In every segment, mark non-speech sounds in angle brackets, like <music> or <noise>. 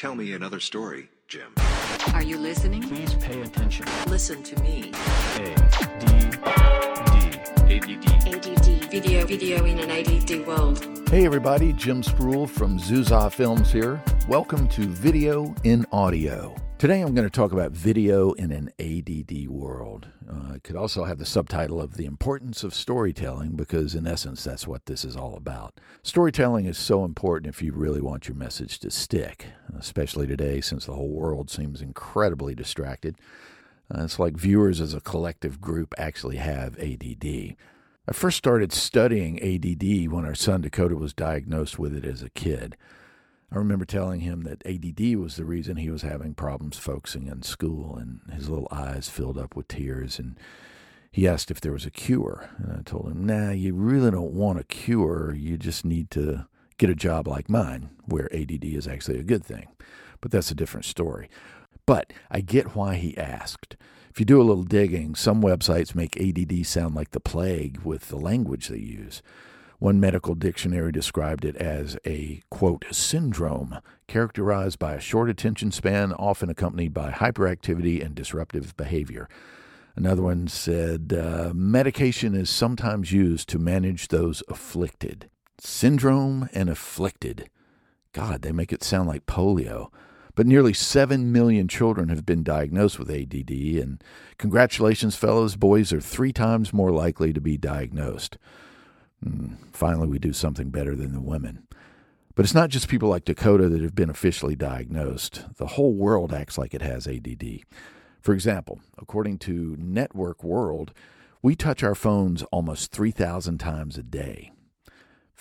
Tell me another story, Jim. Are you listening? Please pay attention. Listen to me. A D D ADD. ADD. Video, video in an ADD world. Hey everybody, Jim Spruill from Zuzah Films here. Welcome to Video in Audio. Today I'm going to talk about video in an ADD world. Uh, it could also have the subtitle of The Importance of Storytelling because, in essence, that's what this is all about. Storytelling is so important if you really want your message to stick, especially today since the whole world seems incredibly distracted. Uh, it's like viewers as a collective group actually have ADD. I first started studying ADD when our son Dakota was diagnosed with it as a kid. I remember telling him that ADD was the reason he was having problems focusing in school, and his little eyes filled up with tears. And he asked if there was a cure. And I told him, nah, you really don't want a cure. You just need to get a job like mine, where ADD is actually a good thing. But that's a different story. But I get why he asked. If you do a little digging, some websites make ADD sound like the plague with the language they use. One medical dictionary described it as a, quote, syndrome characterized by a short attention span, often accompanied by hyperactivity and disruptive behavior. Another one said, uh, medication is sometimes used to manage those afflicted. Syndrome and afflicted. God, they make it sound like polio. But nearly 7 million children have been diagnosed with ADD, and congratulations, fellows, boys are three times more likely to be diagnosed. Mm, finally, we do something better than the women. But it's not just people like Dakota that have been officially diagnosed. The whole world acts like it has ADD. For example, according to Network World, we touch our phones almost 3,000 times a day.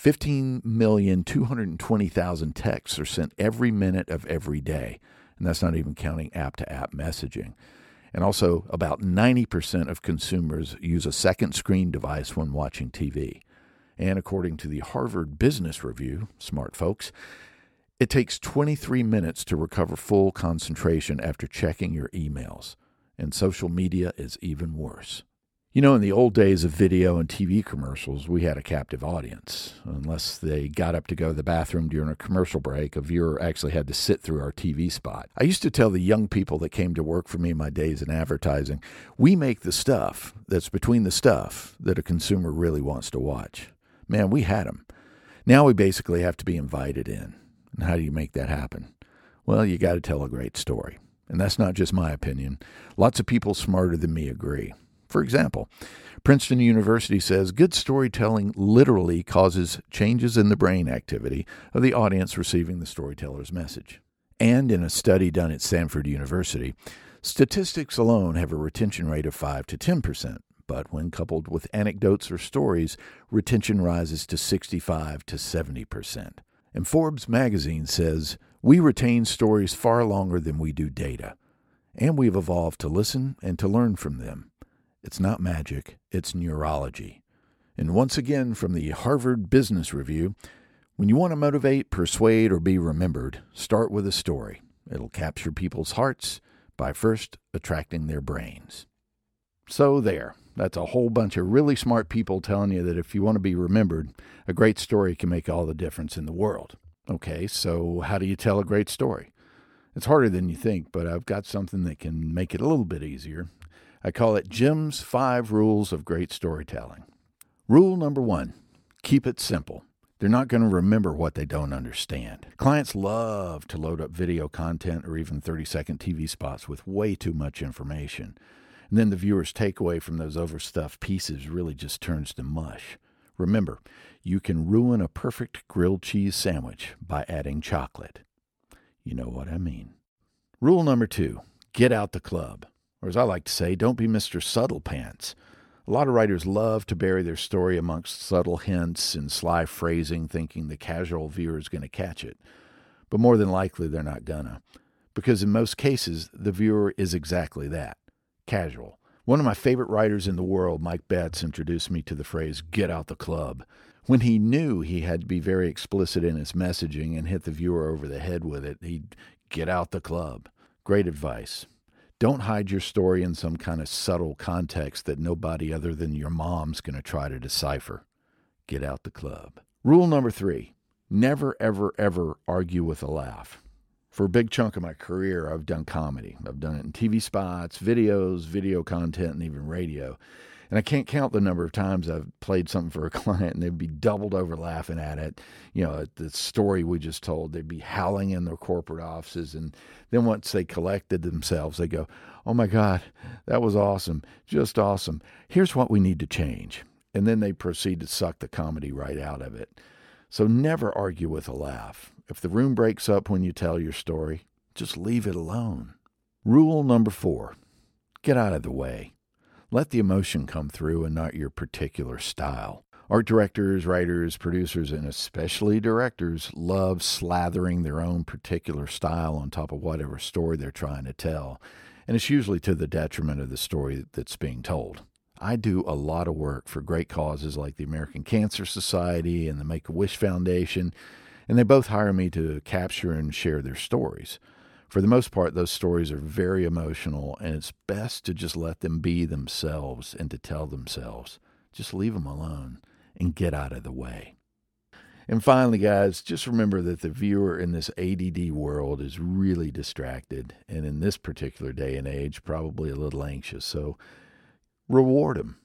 15,220,000 texts are sent every minute of every day, and that's not even counting app to app messaging. And also, about 90% of consumers use a second screen device when watching TV. And according to the Harvard Business Review, smart folks, it takes 23 minutes to recover full concentration after checking your emails. And social media is even worse. You know, in the old days of video and TV commercials, we had a captive audience. Unless they got up to go to the bathroom during a commercial break, a viewer actually had to sit through our TV spot. I used to tell the young people that came to work for me in my days in advertising, we make the stuff that's between the stuff that a consumer really wants to watch. Man, we had them. Now we basically have to be invited in. And how do you make that happen? Well, you got to tell a great story. And that's not just my opinion. Lots of people smarter than me agree. For example, Princeton University says good storytelling literally causes changes in the brain activity of the audience receiving the storyteller's message. And in a study done at Stanford University, statistics alone have a retention rate of 5 to 10%, but when coupled with anecdotes or stories, retention rises to 65 to 70%. And Forbes magazine says, We retain stories far longer than we do data, and we've evolved to listen and to learn from them. It's not magic, it's neurology. And once again, from the Harvard Business Review, when you want to motivate, persuade, or be remembered, start with a story. It'll capture people's hearts by first attracting their brains. So, there. That's a whole bunch of really smart people telling you that if you want to be remembered, a great story can make all the difference in the world. Okay, so how do you tell a great story? It's harder than you think, but I've got something that can make it a little bit easier. I call it Jim's Five Rules of Great Storytelling. Rule number one keep it simple. They're not going to remember what they don't understand. Clients love to load up video content or even 30 second TV spots with way too much information. And then the viewer's takeaway from those overstuffed pieces really just turns to mush. Remember, you can ruin a perfect grilled cheese sandwich by adding chocolate. You know what I mean. Rule number two get out the club. Or as I like to say, don't be Mr. Subtle Pants. A lot of writers love to bury their story amongst subtle hints and sly phrasing, thinking the casual viewer is going to catch it. But more than likely, they're not gonna. Because in most cases, the viewer is exactly that casual. One of my favorite writers in the world, Mike Betts, introduced me to the phrase get out the club. When he knew he had to be very explicit in his messaging and hit the viewer over the head with it, he'd get out the club. Great advice. Don't hide your story in some kind of subtle context that nobody other than your mom's going to try to decipher. Get out the club. Rule number three never, ever, ever argue with a laugh. For a big chunk of my career, I've done comedy. I've done it in TV spots, videos, video content, and even radio. And I can't count the number of times I've played something for a <laughs> client and they'd be doubled over laughing at it. You know, the story we just told, they'd be howling in their corporate offices. And then once they collected themselves, they go, Oh my God, that was awesome. Just awesome. Here's what we need to change. And then they proceed to suck the comedy right out of it. So never argue with a laugh. If the room breaks up when you tell your story, just leave it alone. Rule number four get out of the way. Let the emotion come through and not your particular style. Art directors, writers, producers, and especially directors love slathering their own particular style on top of whatever story they're trying to tell, and it's usually to the detriment of the story that's being told. I do a lot of work for great causes like the American Cancer Society and the Make a Wish Foundation, and they both hire me to capture and share their stories for the most part, those stories are very emotional, and it's best to just let them be themselves and to tell themselves. Just leave them alone and get out of the way. And finally, guys, just remember that the viewer in this ADD world is really distracted, and in this particular day and age, probably a little anxious. So reward them.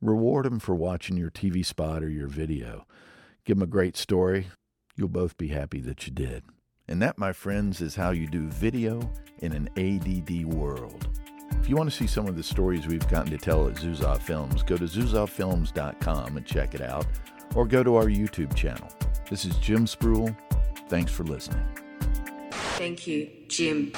Reward them for watching your TV spot or your video. Give them a great story. You'll both be happy that you did. And that, my friends, is how you do video in an ADD world. If you want to see some of the stories we've gotten to tell at Zuzov Films, go to zuzovfilms.com and check it out, or go to our YouTube channel. This is Jim Spruill. Thanks for listening. Thank you, Jim.